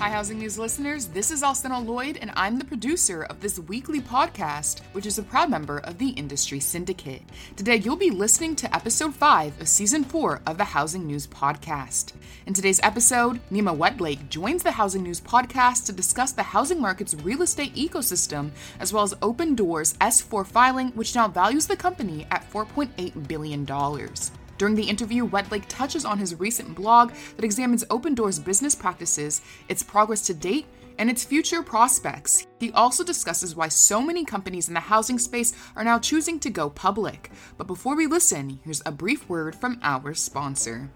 Hi, Housing News listeners. This is Alcynna Lloyd, and I'm the producer of this weekly podcast, which is a proud member of the Industry Syndicate. Today, you'll be listening to episode 5 of season 4 of the Housing News Podcast. In today's episode, Nima Wedlake joins the Housing News Podcast to discuss the housing market's real estate ecosystem, as well as Open Doors S4 filing, which now values the company at $4.8 billion. During the interview, Wedlake touches on his recent blog that examines Opendoor's business practices, its progress to date, and its future prospects. He also discusses why so many companies in the housing space are now choosing to go public. But before we listen, here's a brief word from our sponsor.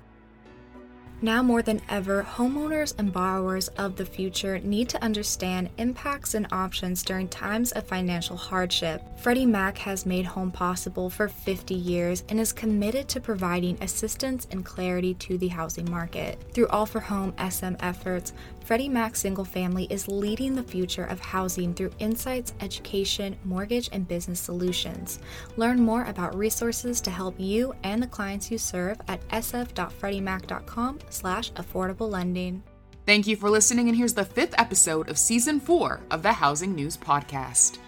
Now more than ever, homeowners and borrowers of the future need to understand impacts and options during times of financial hardship. Freddie Mac has made home possible for 50 years and is committed to providing assistance and clarity to the housing market. Through All for Home SM efforts, Freddie Mac Single Family is leading the future of housing through insights, education, mortgage, and business solutions. Learn more about resources to help you and the clients you serve at sf.freddiemac.com slash affordable lending. Thank you for listening, and here's the fifth episode of season four of the Housing News Podcast.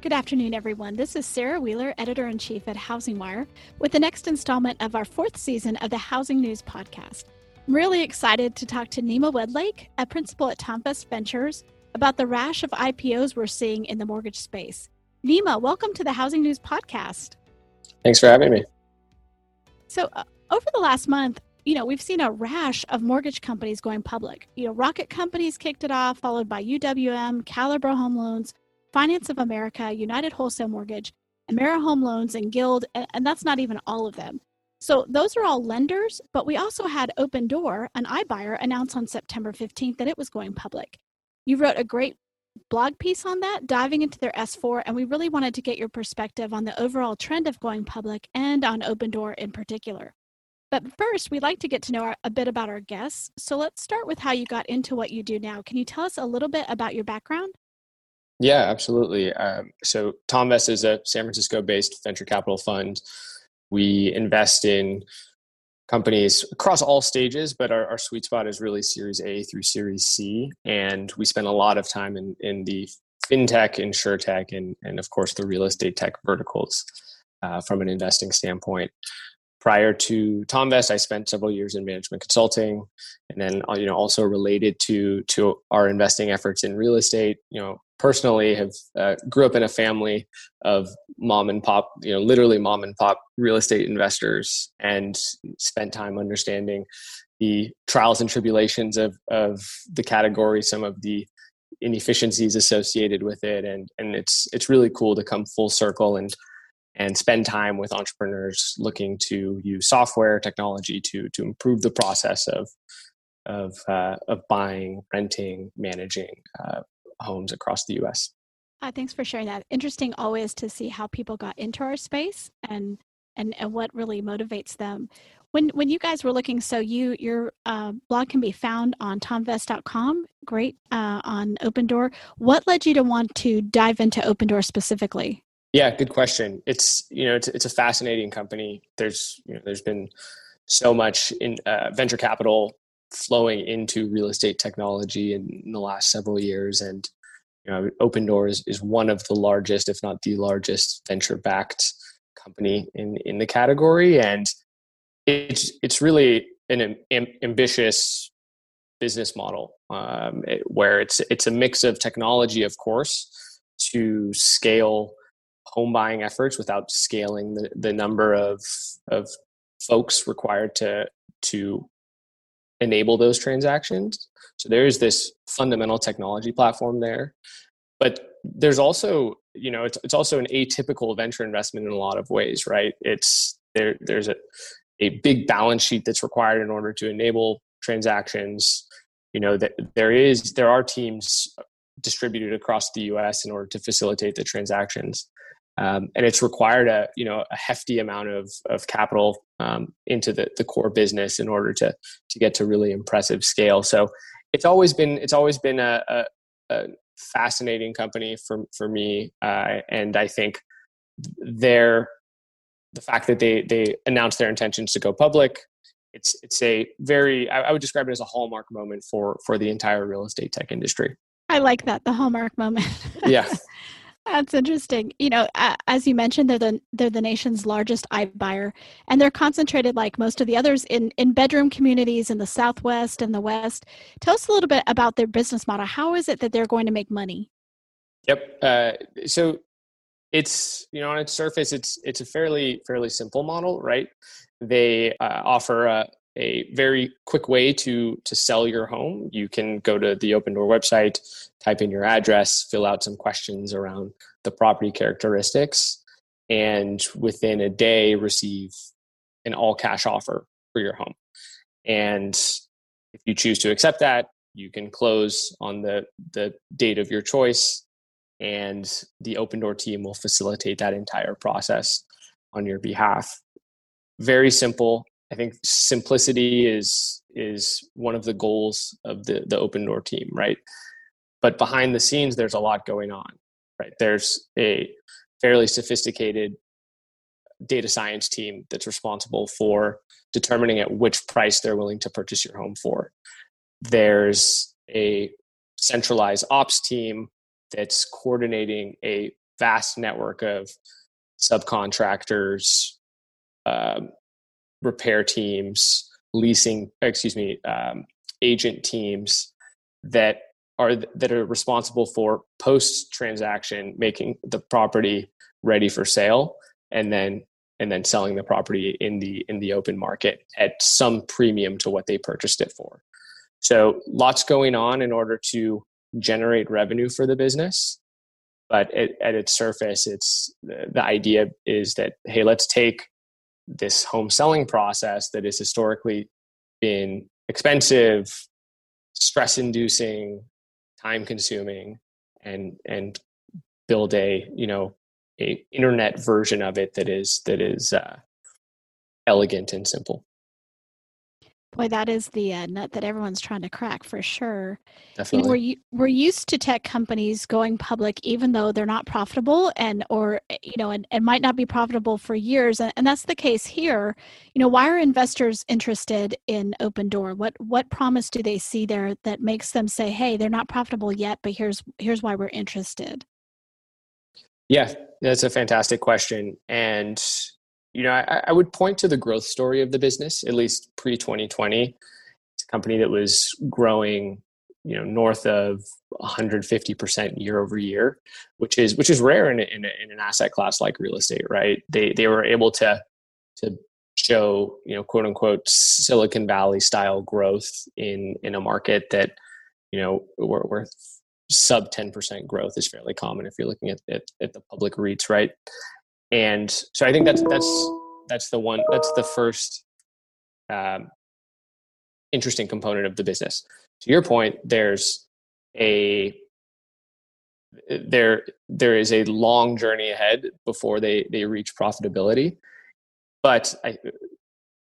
Good afternoon, everyone. This is Sarah Wheeler, editor in chief at Housing Wire, with the next installment of our fourth season of the Housing News Podcast. I'm really excited to talk to Nima Wedlake, a principal at Thomvest Ventures, about the rash of IPOs we're seeing in the mortgage space. Nima, welcome to the Housing News Podcast. Thanks for having me. So, uh, over the last month, you know, we've seen a rash of mortgage companies going public. You know, Rocket Companies kicked it off, followed by UWM, Caliber Home Loans, Finance of America, United Wholesale Mortgage, AmeriHome Loans, and Guild, and, and that's not even all of them. So those are all lenders, but we also had Opendoor, an iBuyer, announce on September 15th that it was going public. You wrote a great blog piece on that, diving into their S4, and we really wanted to get your perspective on the overall trend of going public and on Opendoor in particular. But first, we'd like to get to know our, a bit about our guests. So let's start with how you got into what you do now. Can you tell us a little bit about your background? Yeah, absolutely. Um, so Thomvest is a San Francisco-based venture capital fund. We invest in companies across all stages, but our, our, sweet spot is really Series A through Series C. And we spend a lot of time in, in the fintech, insurtech, and, and of course the real estate tech verticals uh, from an investing standpoint. Prior to Thomvest, I spent several years in management consulting, and then uh, you know also related to to our investing efforts in real estate. You know, personally have uh, grew up in a family of mom and pop you know literally mom and pop real estate investors and spent time understanding the trials and tribulations of of the category some of the inefficiencies associated with it. And and it's it's really cool to come full circle and and spend time with entrepreneurs looking to use software technology to to improve the process of of uh, of buying renting managing uh, homes across the US. Uh, thanks for sharing that. Interesting always to see how people got into our space and and, and what really motivates them. When when you guys were looking, so you your uh, blog can be found on thomvest.com. Great uh, on Opendoor. What led you to want to dive into Opendoor specifically? Yeah, good question. It's you know it's it's a fascinating company. There's you know there's been so much in uh, venture capital flowing into real estate technology in, in the last several years. And you know, Opendoor is, is one of the largest, if not the largest, venture-backed company in in the category, and it's it's really an am, ambitious business model um, it, where it's it's a mix of technology, of course, to scale home buying efforts without scaling the, the number of of folks required to to enable those transactions. So there is this fundamental technology platform there. But there's also, you know, it's, it's also an atypical venture investment in a lot of ways, right? It's there, there's a, a big balance sheet that's required in order to enable transactions. You know, that there is, there are teams distributed across the US in order to facilitate the transactions um, and it's required a you know a hefty amount of of capital um, into the the core business in order to to get to really impressive scale. So it's always been it's always been a, a, a fascinating company for for me, uh, and I think their the fact that they they announced their intentions to go public, it's it's a very I, I would describe it as a hallmark moment for for the entire real estate tech industry. I like that the hallmark moment. Yeah. That's interesting. You know, as you mentioned, they're the they're the nation's largest iBuyer, and they're concentrated, like most of the others, in in bedroom communities in the Southwest and the West. Tell us a little bit about their business model. How is it that they're going to make money? Yep. Uh, so it's you know on its surface, it's it's a fairly fairly simple model, right? They uh, offer a, a very quick way to to sell your home. You can go to the Opendoor website, type in your address, fill out some questions around the property characteristics, and within a day receive an all cash offer for your home. And if you choose to accept that, you can close on the the date of your choice and the Opendoor team will facilitate that entire process on your behalf. Very simple, I think simplicity is is one of the goals of the the open door team, right? But behind the scenes, there's a lot going on, right? There's a fairly sophisticated data science team that's responsible for determining at which price they're willing to purchase your home for. There's a centralized ops team that's coordinating a vast network of subcontractors, um, repair teams, leasing, excuse me, um, agent teams that are that are responsible for post transaction making the property ready for sale and then and then selling the property in the in the open market at some premium to what they purchased it for. So lots going on in order to generate revenue for the business but at, at its surface it's the idea is that hey let's take this home selling process that has historically been expensive, stress inducing, time consuming, and and build a you know a internet version of it that is that is uh, elegant and simple. Boy, that is the uh, nut that everyone's trying to crack for sure. Definitely. You know, we're, we're used to tech companies going public even though they're not profitable and or eh, you know and, and might not be profitable for years and, and that's the case here. You know, why are investors interested in Opendoor? What what promise do they see there that makes them say, "Hey, they're not profitable yet, but here's here's why we're interested." Yeah, that's a fantastic question. And you know, I, I would point to the growth story of the business, at least pre 2020. It's a company that was growing, you know, north of 150% year over year, which is which is rare in, in, in an asset class like real estate, right? They they were able to to show, you know, quote unquote Silicon Valley style growth in in a market that, you know, where, where sub 10% growth is fairly common if you're looking at, at, at the public REITs, right? And so i think that's that's that's the one that's the first um, interesting component of the business. To your point there's a there there is a long journey ahead before they they reach profitability. But I,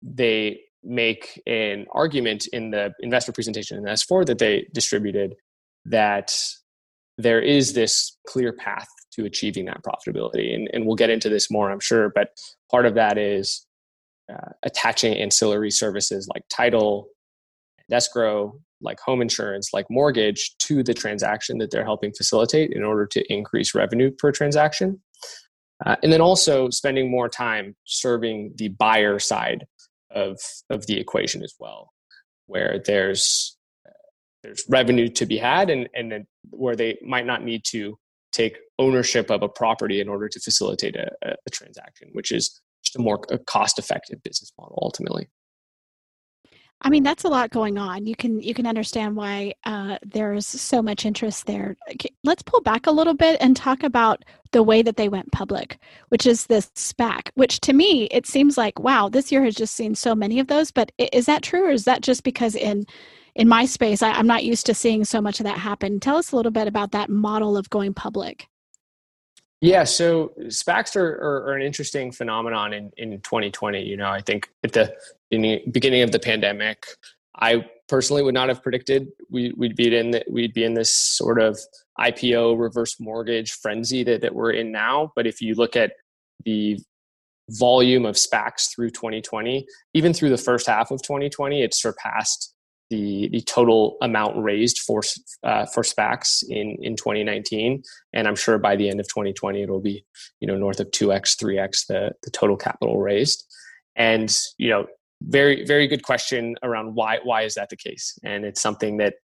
they make an argument in the investor presentation in S4 that they distributed that there is this clear path to achieving that profitability. And, and we'll get into this more, I'm sure, but part of that is uh, attaching ancillary services like title, escrow, like home insurance, like mortgage to the transaction that they're helping facilitate in order to increase revenue per transaction. Uh, and then also spending more time serving the buyer side of, of the equation as well, where there's there's revenue to be had and, and then where they might not need to take ownership of a property in order to facilitate a, a transaction, which is just a more cost effective business model ultimately. I mean, that's a lot going on. You can you can understand why uh, there's so much interest there. Let's pull back a little bit and talk about the way that they went public, which is this SPAC. Which to me, it seems like wow, this year has just seen so many of those. But is that true, or is that just because in in my space, I, I'm not used to seeing so much of that happen. Tell us a little bit about that model of going public. Yeah, so SPACs are, are, are, an interesting phenomenon in, in 2020. You know, I think at the, beginning of the pandemic, I personally would not have predicted we, would be in the, we'd be in this sort of IPO reverse mortgage frenzy that, that we're in now. But if you look at the volume of SPACs through 2020, even through the first half of 2020, it surpassed the the total amount raised for uh, for SPACs in in 2019, and I'm sure by the end of 2020 it will be you know north of 2x, 3x the the total capital raised, and you know very very good question around why why is that the case, and it's something that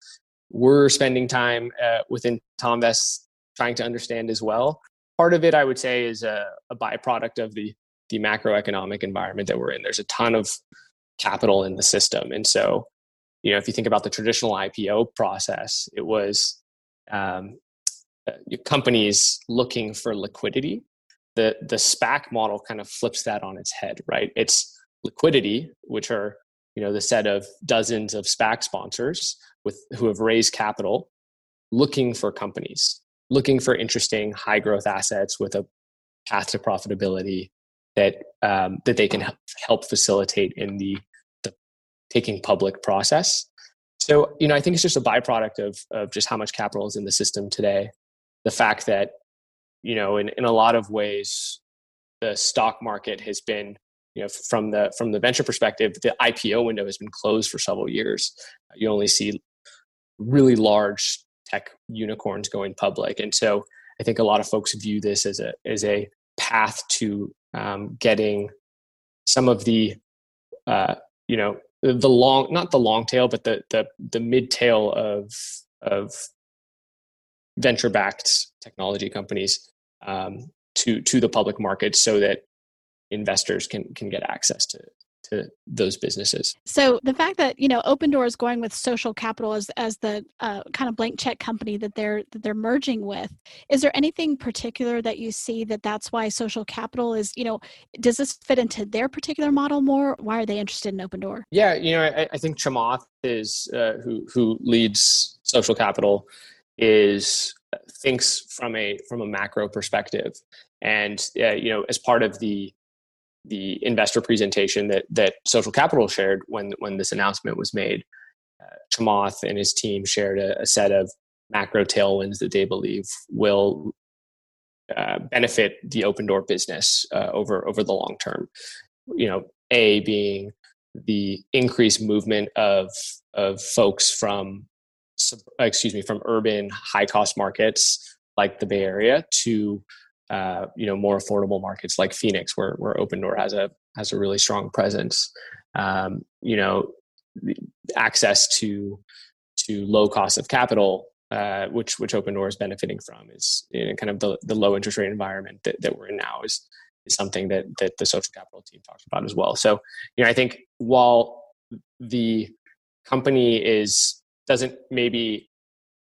we're spending time uh, within Thomvest trying to understand as well. Part of it, I would say, is a, a byproduct of the the macroeconomic environment that we're in. There's a ton of capital in the system, and so you know if you think about the traditional ipo process it was um, uh, companies looking for liquidity. The the spac model kind of flips that on its head right? It's liquidity which are you know the set of dozens of spac sponsors with who have raised capital looking for companies looking for interesting high growth assets with a path to profitability that um, that they can help facilitate in the taking public process. So, you know, I think it's just a byproduct of, of just how much capital is in the system today. The fact that, you know, in, in a lot of ways, the stock market has been, you know, from the from the venture perspective, the IPO window has been closed for several years. You only see really large tech unicorns going public, and so I think a lot of folks view this as a as a path to um, getting some of the uh, you know the long not the long tail but the the the mid tail of of venture backed technology companies um, to to the public market so that investors can can get access to to those businesses. So the fact that you know Open Door is going with social capital as as the uh, kind of blank check company that they're that they're merging with, is there anything particular that you see that that's why social capital is you know does this fit into their particular model more? Why are they interested in Open Door? Yeah, you know I, I think Chamath is uh, who who leads social capital is uh, thinks from a from a macro perspective and uh, you know as part of the the investor presentation that that Social Capital shared when when this announcement was made. Uh, Chamath and his team shared a, a, set of macro tailwinds that they believe will uh, benefit the open door business uh, over over the long term. You know, a being the increased movement of of folks from excuse me from urban high cost markets like the Bay Area to uh, you know more affordable markets like Phoenix, where where Opendoor has a has a really strong presence. Um, you know, access to to low cost of capital, uh, which which Opendoor is benefiting from, is you know, kind of the, the low interest rate environment that, that we're in now is is something that that the social capital team talks about as well. So you know, I think while the company is doesn't maybe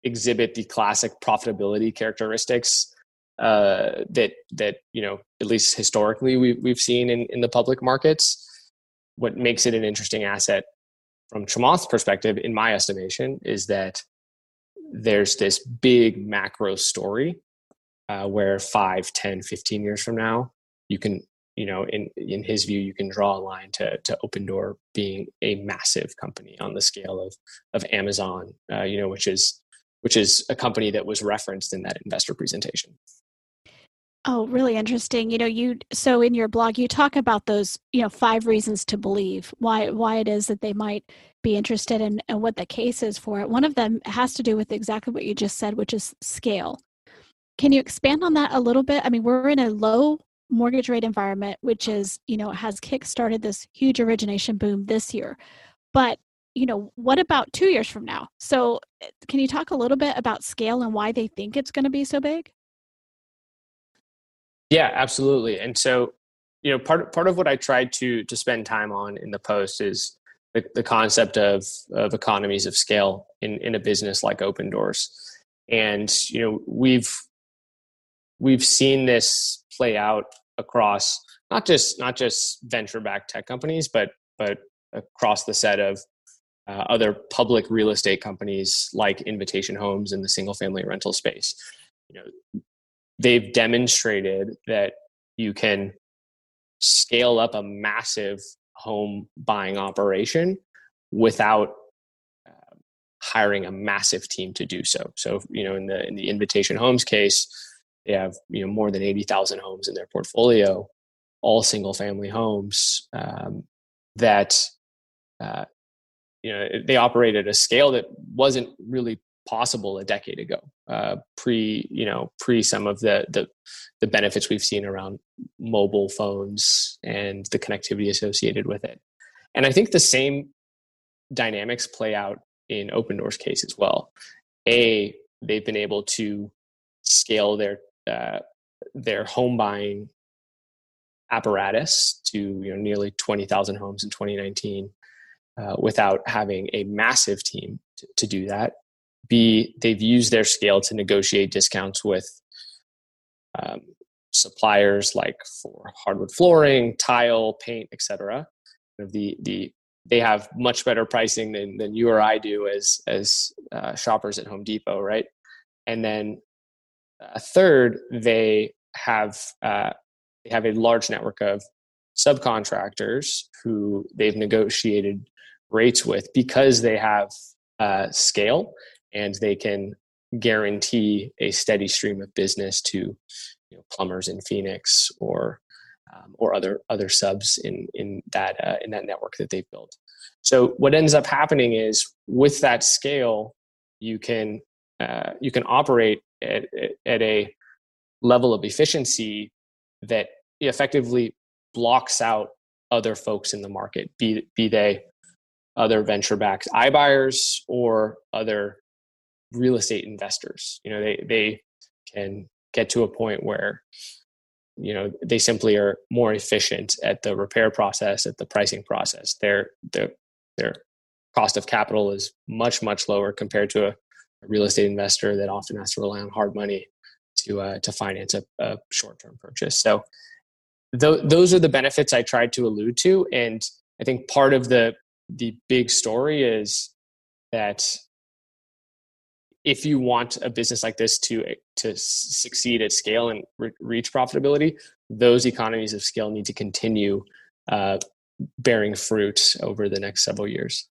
exhibit the classic profitability characteristics uh, that that you know at least historically we, we've seen in, in the public markets. What makes it an interesting asset from Chamath's perspective, in my estimation, is that there's this big macro story uh, where 5 10 15 years from now you can you know in in his view you can draw a line to to Opendoor being a massive company on the scale of of amazon uh, you know which is which is a company that was referenced in that investor presentation Oh, really interesting. You know, you so in your blog you talk about those, you know, five reasons to believe why why it is that they might be interested in and what the case is for it. One of them has to do with exactly what you just said, which is scale. Can you expand on that a little bit? I mean, we're in a low mortgage rate environment, which is, you know, has kick-started this huge origination boom this year. But, you know, what about two years from now? So, eh, can you talk a little bit about scale and why they think it's going to be so big? Yeah, absolutely. And so, you know, part part of what I tried to to spend time on in the post is the, the concept of of economies of scale in in a business like Open Doors. And you know, we've we've seen this play out across not just not just venture backed tech companies, but but across the set of uh, other public real estate companies like Invitation Homes in the single family rental space. You know, they've demonstrated that you can scale up a massive home buying operation without uh, hiring a massive team to do so. So, you know, in the in the Invitation Homes case, they have you know more than eighty thousand homes in their portfolio. all single family homes um, that uh, you know they operate at a scale that wasn't really possible a decade ago uh, pre you know pre some of the, the the benefits we've seen around mobile phones and the connectivity associated with it and i think the same dynamics play out in Opendoor's case as well a they've been able to scale their uh, their home buying apparatus to you know nearly 20,000 homes in 2019 uh, without having a massive team to, to, do that. B, they've used their scale to negotiate discounts with um, suppliers like for hardwood flooring, tile, paint, etc. The the they have much better pricing than, than you or I do as as uh, shoppers at Home Depot, right? And then a third, they have uh, they have a large network of subcontractors who they've negotiated rates with because they have uh, scale and they can guarantee a steady stream of business to you know, plumbers in Phoenix or um, or other other subs in in that uh, in that network that they've built. So what ends up happening is with that scale, you can uh, you can operate at, at a level of efficiency that effectively blocks out other folks in the market, be, be they other venture backed iBuyers or other real estate investors. You know, they, they can get to a point where, you know, they simply are more efficient at the repair process, at the pricing process. Their, their, their cost of capital is much, much lower compared to a, a real estate investor that often has to rely on hard money to uh, to finance a, a short term purchase. So th- those are the benefits I tried to allude to, and I think part of the the big story is that if you want a business like this to to succeed at scale and re- reach profitability, those economies of scale need to continue uh, bearing fruit over the next several years.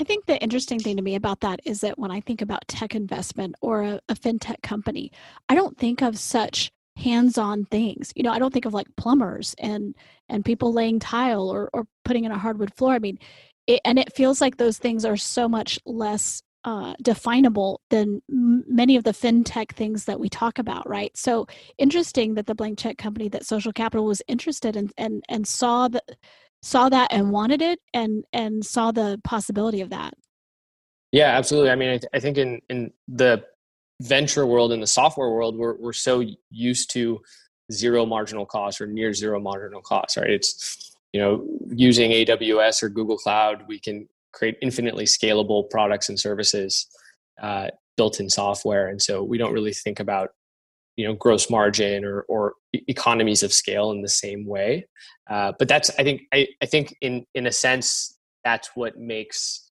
I think the interesting thing to me about that is that when I think about tech investment or a, a fintech company, I don't think of such hands-on things. You know, I don't think of like plumbers and and people laying tile or or putting in a hardwood floor. I mean, it, and it feels like those things are so much less uh, definable than m- many of the fintech things that we talk about, right? So interesting that the blank check company that Social Capital was interested in and and saw that saw that and wanted it and and saw the possibility of that. Yeah absolutely. I mean i, th- I think in in the venture world in the software world we're, we're so used to zero marginal cost or near zero marginal cost right? It's you know using aws or google cloud we can create infinitely scalable products and services uh, built in software. And so we don't really think about you know gross margin or or economies of scale in the same way. Uh, but that's i think I, I think in in a sense that's what makes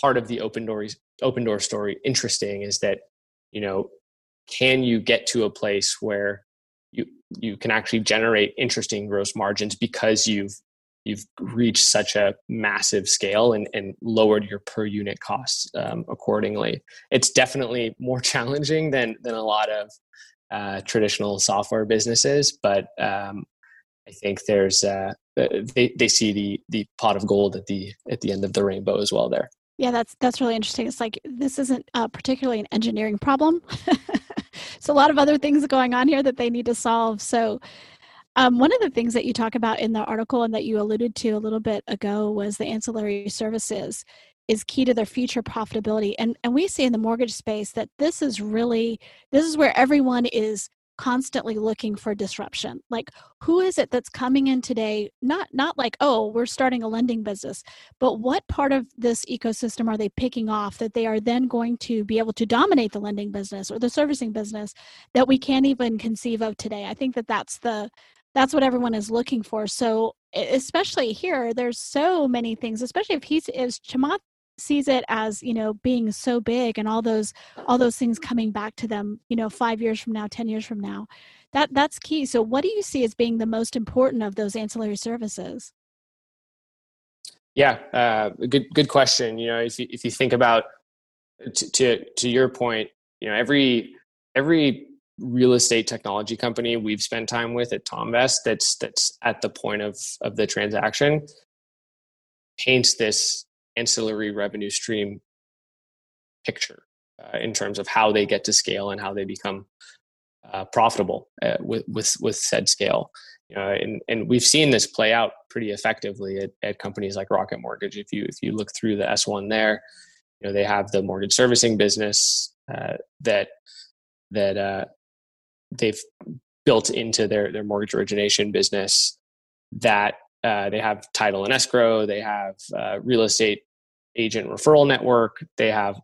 part of the open door open door story interesting is that you know can you get to a place where you you can actually generate interesting gross margins because you've you've reached such a massive scale and, and lowered your per unit costs um, accordingly. It's definitely more challenging than than a lot of uh, traditional software businesses, but um, I think there's uh, they they see the the pot of gold at the at the end of the rainbow as well. There. Yeah, that's that's really interesting. It's like this isn't uh, particularly an engineering problem. so a lot of other things going on here that they need to solve. So um, one of the things that you talk about in the article and that you alluded to a little bit ago was the ancillary services is key to their future profitability. And and we see in the mortgage space that this is really this is where everyone is constantly looking for disruption. Like who is it that's coming in today? Not not like oh we're starting a lending business but what part of this ecosystem are they picking off that they are then going to be able to dominate the lending business or the servicing business that we can't even conceive of today? I think that that's the that's what everyone is looking for. So especially here there's so many things especially if he's is chamath sees it as you know being so big and all those all those things coming back to them you know 5 years from now 10 years from now that that's key. So what do you see as being the most important of those ancillary services? Yeah uh, good good question. You know if you, if you think about to to your point you know every every real estate technology company we've spent time with at Thomvest that's that's at the point of of the transaction paints this ancillary revenue stream picture uh, in terms of how they get to scale and how they become uh, profitable uh, with, with with said scale. And and we've seen this play out pretty effectively at, at companies like Rocket Mortgage. If you if you look through the S one there, you know they have the mortgage servicing business uh, that that uh, they've built into their their mortgage origination business. That uh, they have title and escrow. They have real estate agent referral network. They have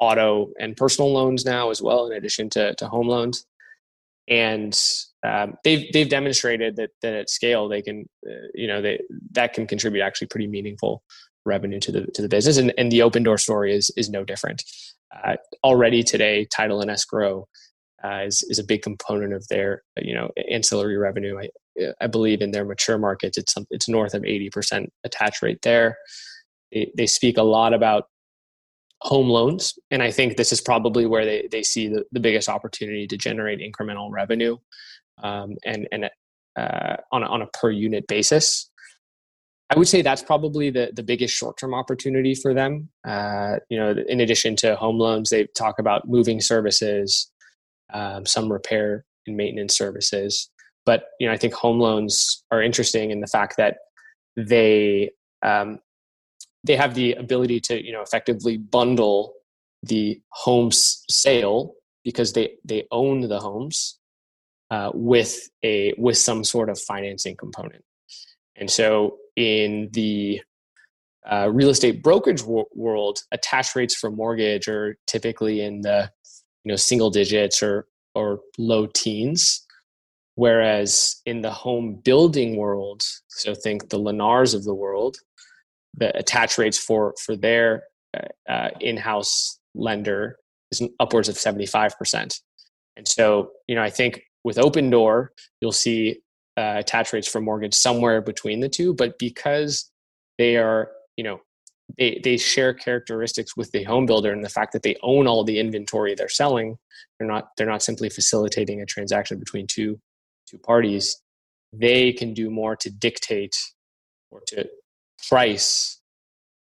auto and personal loans now as well, in addition to, to home loans. And um, they've they've demonstrated that that at scale they can, uh, you know, they that can contribute actually pretty meaningful revenue to the to the business. And, and the open door story is is no different. Uh, already today, title and escrow uh, is is a big component of their you know ancillary revenue. I, I believe in their mature markets, it's it's north of eighty percent attach rate there. They, they speak a lot about home loans. And I think this is probably where they, they see the, the biggest opportunity to generate incremental revenue um, and, and uh, on, a, on a per unit basis. I would say that's probably the, the biggest short term opportunity for them. Uh, you know, in addition to home loans, they talk about moving services, um, some repair and maintenance services. But you know, I think home loans are interesting in the fact that they um, they have the ability to you know effectively bundle the home sale because they they own the homes uh, with a with some sort of financing component and so in the uh, real estate brokerage world attach rates for mortgage are typically in the you know single digits or or low teens. Whereas in the home building world so think the lennars of the world the attach rates for for their uh, uh, in-house lender is upwards of 75% and so you know i think with open door you'll see uh, attach rates for mortgage somewhere between the two but because they are you know they, they share characteristics with the home builder and the fact that they own all the inventory they're selling they're not they're not simply facilitating a transaction between two two parties they can do more to dictate or to price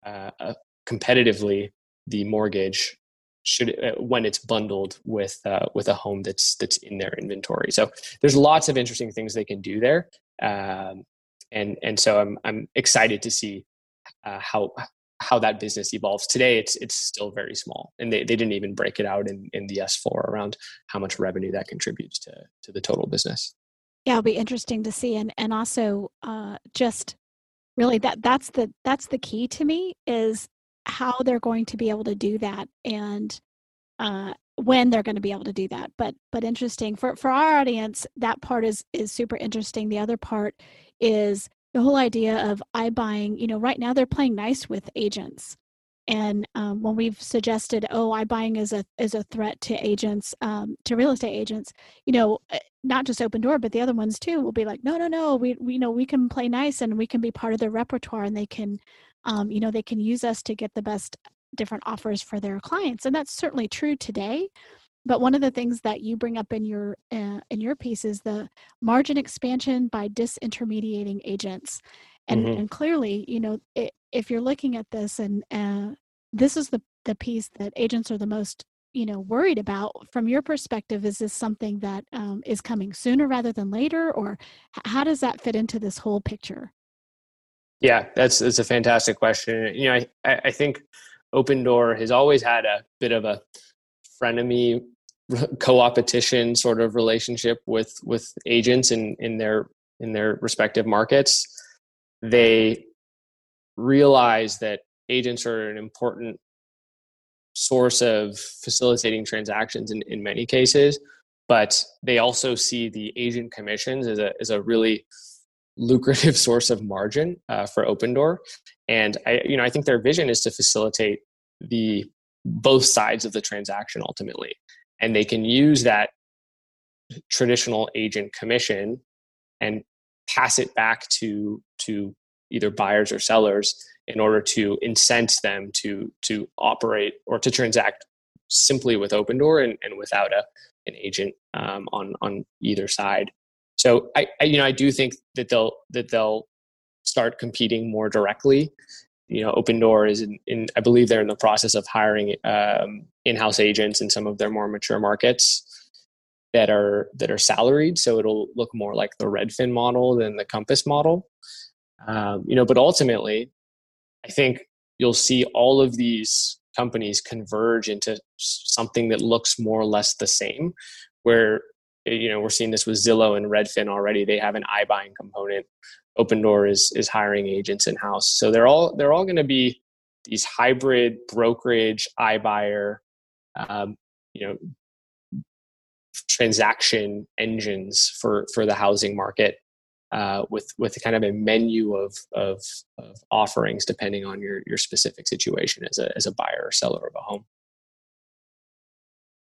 uh, uh, competitively the mortgage should uh, when it's bundled with uh, with a home that's that's in their inventory. So there's lots of interesting things they can do there, um, and and so I'm I'm excited to see uh, how how that business evolves. Today it's it's still very small, and they, they didn't even break it out in in the S4 around how much revenue that contributes to to the total business. Yeah, it'll be interesting to see, and and also uh, just really that that's the that's the key to me is how they're going to be able to do that and uh, when they're going to be able to do that but but interesting for for our audience that part is is super interesting the other part is the whole idea of iBuying you know right now they're playing nice with agents. And um, when we've suggested oh iBuying is a is a threat to agents um, to real estate agents you know eh, not just Open Door, but the other ones too will be like no no no we, we you know we can play nice and we can be part of their repertoire and they can um, you know they can use us to get the best different offers for their clients. And that's certainly true today but one of the things that you bring up in your uh, in your piece is the margin expansion by disintermediating agents. And, mm-hmm. and clearly you know it, if you're looking at this and uh, this is the the piece that agents are the most you know worried about from your perspective is this something that um, is coming sooner rather than later? Or how does that fit into this whole picture? Yeah that's that's a fantastic question. You know i i think open door has always had a bit of a frenemy co-opetition sort of relationship with with agents in in their in their respective markets they realize that agents are an important source of facilitating transactions in, in many cases but they also see the agent commissions as a, as a really lucrative source of margin uh, for Opendoor. And i you know i think their vision is to facilitate the both sides of the transaction ultimately and they can use that traditional agent commission and pass it back to to either buyers or sellers in order to incent them to to operate or to transact simply with Opendoor and, and without a an agent um, on on either side. So I, I, you know I do think that they'll that they'll start competing more directly. You know, Opendoor is in, in I believe they're in the process of hiring um, in-house agents in some of their more mature markets that are that are salaried. So it'll look more like the Redfin model than the Compass model. Um, you know, but ultimately, I think you'll see all of these companies converge into something that looks more or less the same where you know we're seeing this with zillow and redfin already they have an iBuying component Opendoor is is hiring agents in house so they're all they're all going to be these hybrid brokerage iBuyer um, you know transaction engines for for the housing market uh, with with kind of a menu of, of, of offerings depending on your your specific situation as a as a buyer or seller of a home.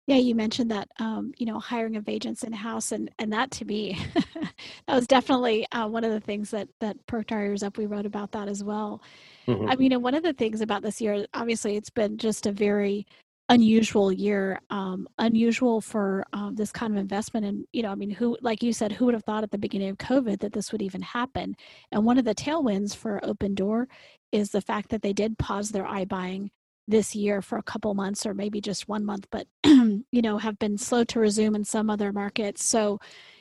Yeah, you mentioned that um, you know hiring of agents in house, and and that to me, that was definitely uh, one of the things that that Perked Our Ears Up. We wrote about that as well. Mm-hmm. I mean, one of the things about this year, obviously, it's been just a very unusual year um, unusual for um, this kind of investment and you know i mean who like you said who would have thought at the beginning of covid that this would even happen and one of the tailwinds for open door is the fact that they did pause their iBuying this year for a couple months or maybe just one month but you know have been slow to resume in some other markets. So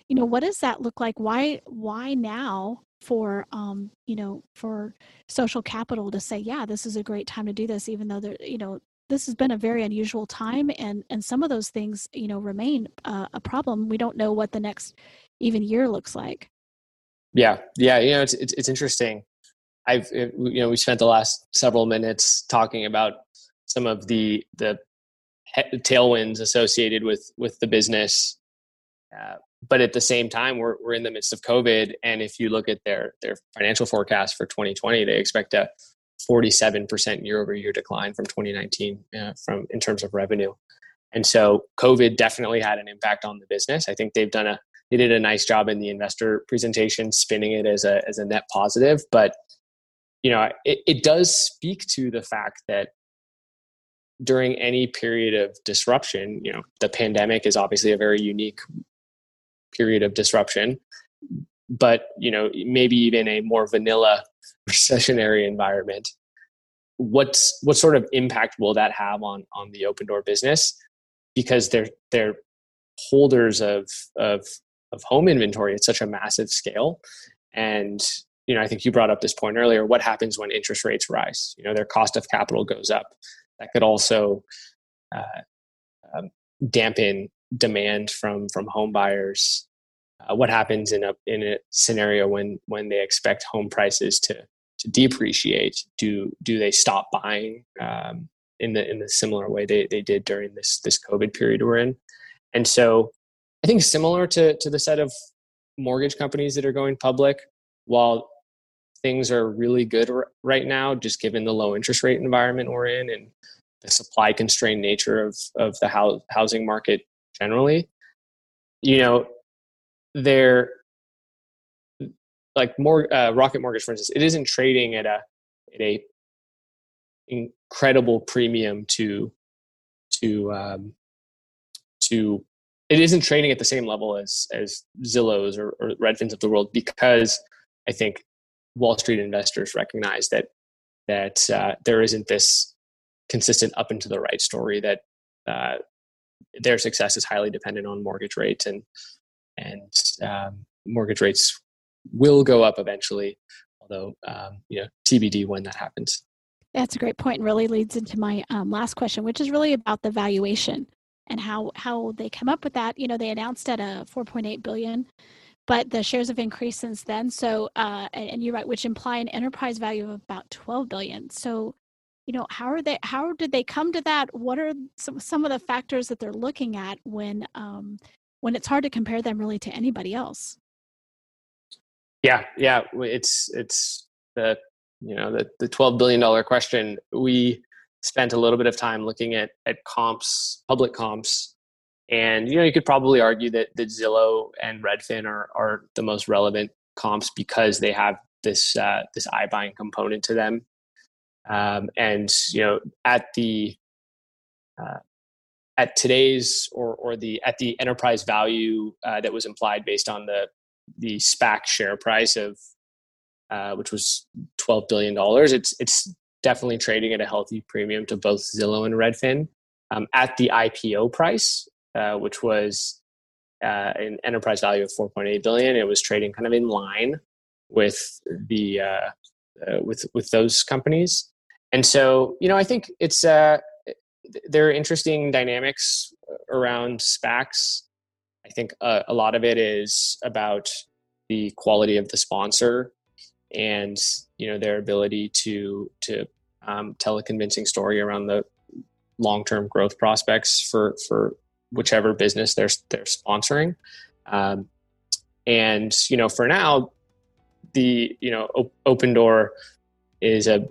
you know what does that look like? Why why now for um you know for social capital to say yeah this is a great time to do this even though there you know this has been a very unusual time and and some of those things you know remain uh, a problem. We don't know what the next even year looks like. Yeah. Yeah you know it's it's, it's interesting. I've it, you know we spent the last several minutes talking about some of the the tailwinds associated with with the business uh, but at the same time we're, we're in the midst of covid and if you look at their their financial forecast for 2020 they expect a 47% year over year decline from 2019 uh, from in terms of revenue. And so COVID definitely had an impact on the business. I think they've done a they did a nice job in the investor presentation spinning it as a as a net positive, but you know, it, it does speak to the fact that during any period of disruption, you know, the pandemic is obviously a very unique period of disruption, but you know, maybe even a more vanilla recessionary environment what's what sort of impact will that have on on the open door business? Because they're they're holders of of of home inventory at such a massive scale. And you know i think you brought up this point earlier what happens when interest rates rise? You know their cost of capital goes up that could also uh, um, dampen demand from from home buyers uh, what happens in a in a scenario when when they expect home prices to to depreciate, do do they stop buying um, in the in the similar way they, they did during this this COVID period we're in? And so I think similar to to the set of mortgage companies that are going public, while things are really good r- right now, just given the low interest rate environment we're in and the supply constrained nature of of the ho- housing market generally, you know, they're like more uh, Rocket Mortgage, for instance, it isn't trading at a at a incredible premium to to um, to it isn't trading at the same level as as Zillows or, or Redfins of the world because I think Wall Street investors recognize that that uh, there isn't this consistent up and to the right story that uh, their success is highly dependent on mortgage rates and and um, mortgage rates will go up eventually, although um, you know TBD when that happens. That's a great point. And really leads into my um, last question, which is really about the valuation and how how they come up with that. You know, they announced at a 4.8 billion, but the shares have increased since then. So, uh, and, and you're right, which imply an enterprise value of about 12 billion. So, you know, how are they? How did they come to that? What are some some of the factors that they're looking at when um, when it's hard to compare them really to anybody else? Yeah, yeah, it's it's the you know the the twelve billion dollar question. We spent a little bit of time looking at at comps, public comps, and you know you could probably argue that that Zillow and Redfin are are the most relevant comps because they have this uh, this iBuying component to them, um, and you know at the uh, at today's or or the at the enterprise value uh, that was implied based on the the SPAC share price of uh, which was twelve billion dollars. It's it's definitely trading at a healthy premium to both Zillow and Redfin. Um, at the IPO price, uh, which was uh, an enterprise value of 4.8 billion, it was trading kind of in line with the uh, uh, with with those companies. And so, you know, I think it's uh, there are interesting dynamics around SPACs. I think uh, a lot of it is about the quality of the sponsor and you know their ability to to um, tell a convincing story around the long term growth prospects for for whichever business they're they're sponsoring. Um, and you know, for now, the you know op- Opendoor is a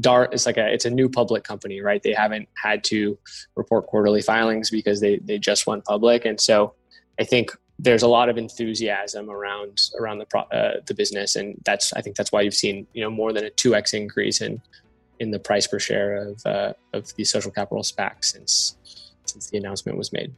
Dart it's like a it's a new public company, right? They haven't had to report quarterly filings because they they just went public, and so I think there's a lot of enthusiasm around around the uh, the business, and that's I think that's why you've seen you know more than a two x increase in in the price per share of uh, of the social capital SPAC since since the announcement was made.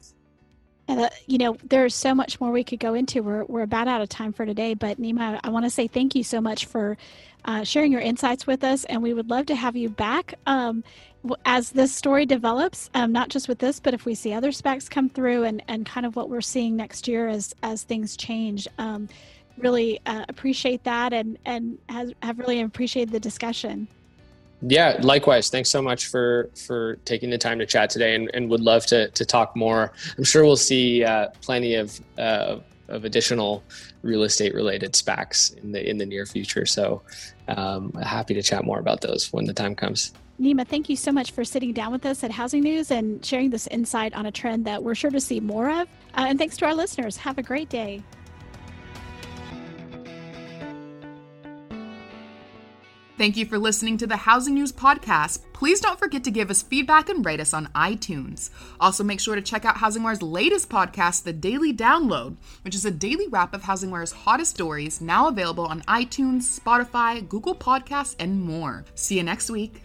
Uh, you know, there's so much more we could go into. We're, we're about out of time for today, but Nima, I want to say thank you so much for uh, sharing your insights with us, and we would love to have you back um, as this story develops. Um, not just with this, but if we see other SPACs come through, and and kind of what we're seeing next year as as things change. Um, really uh, appreciate that, and and has, have really appreciated the discussion yeah likewise thanks so much for for taking the time to chat today and, and would love to to talk more i'm sure we'll see uh, plenty of uh, of additional real estate related SPACs in the in the near future so um, happy to chat more about those when the time comes Nima, thank you so much for sitting down with us at Housing News and sharing this insight on a trend that we're sure to see more of. Uh, and thanks to our listeners. Have a great day. Thank you for listening to the Housing News Podcast. Please don't forget to give us feedback and rate us on iTunes. Also, make sure to check out HousingWire's latest podcast, The Daily Download, which is a daily wrap of HousingWire's hottest stories, now available on iTunes, Spotify, Google Podcasts, and more. See you next week.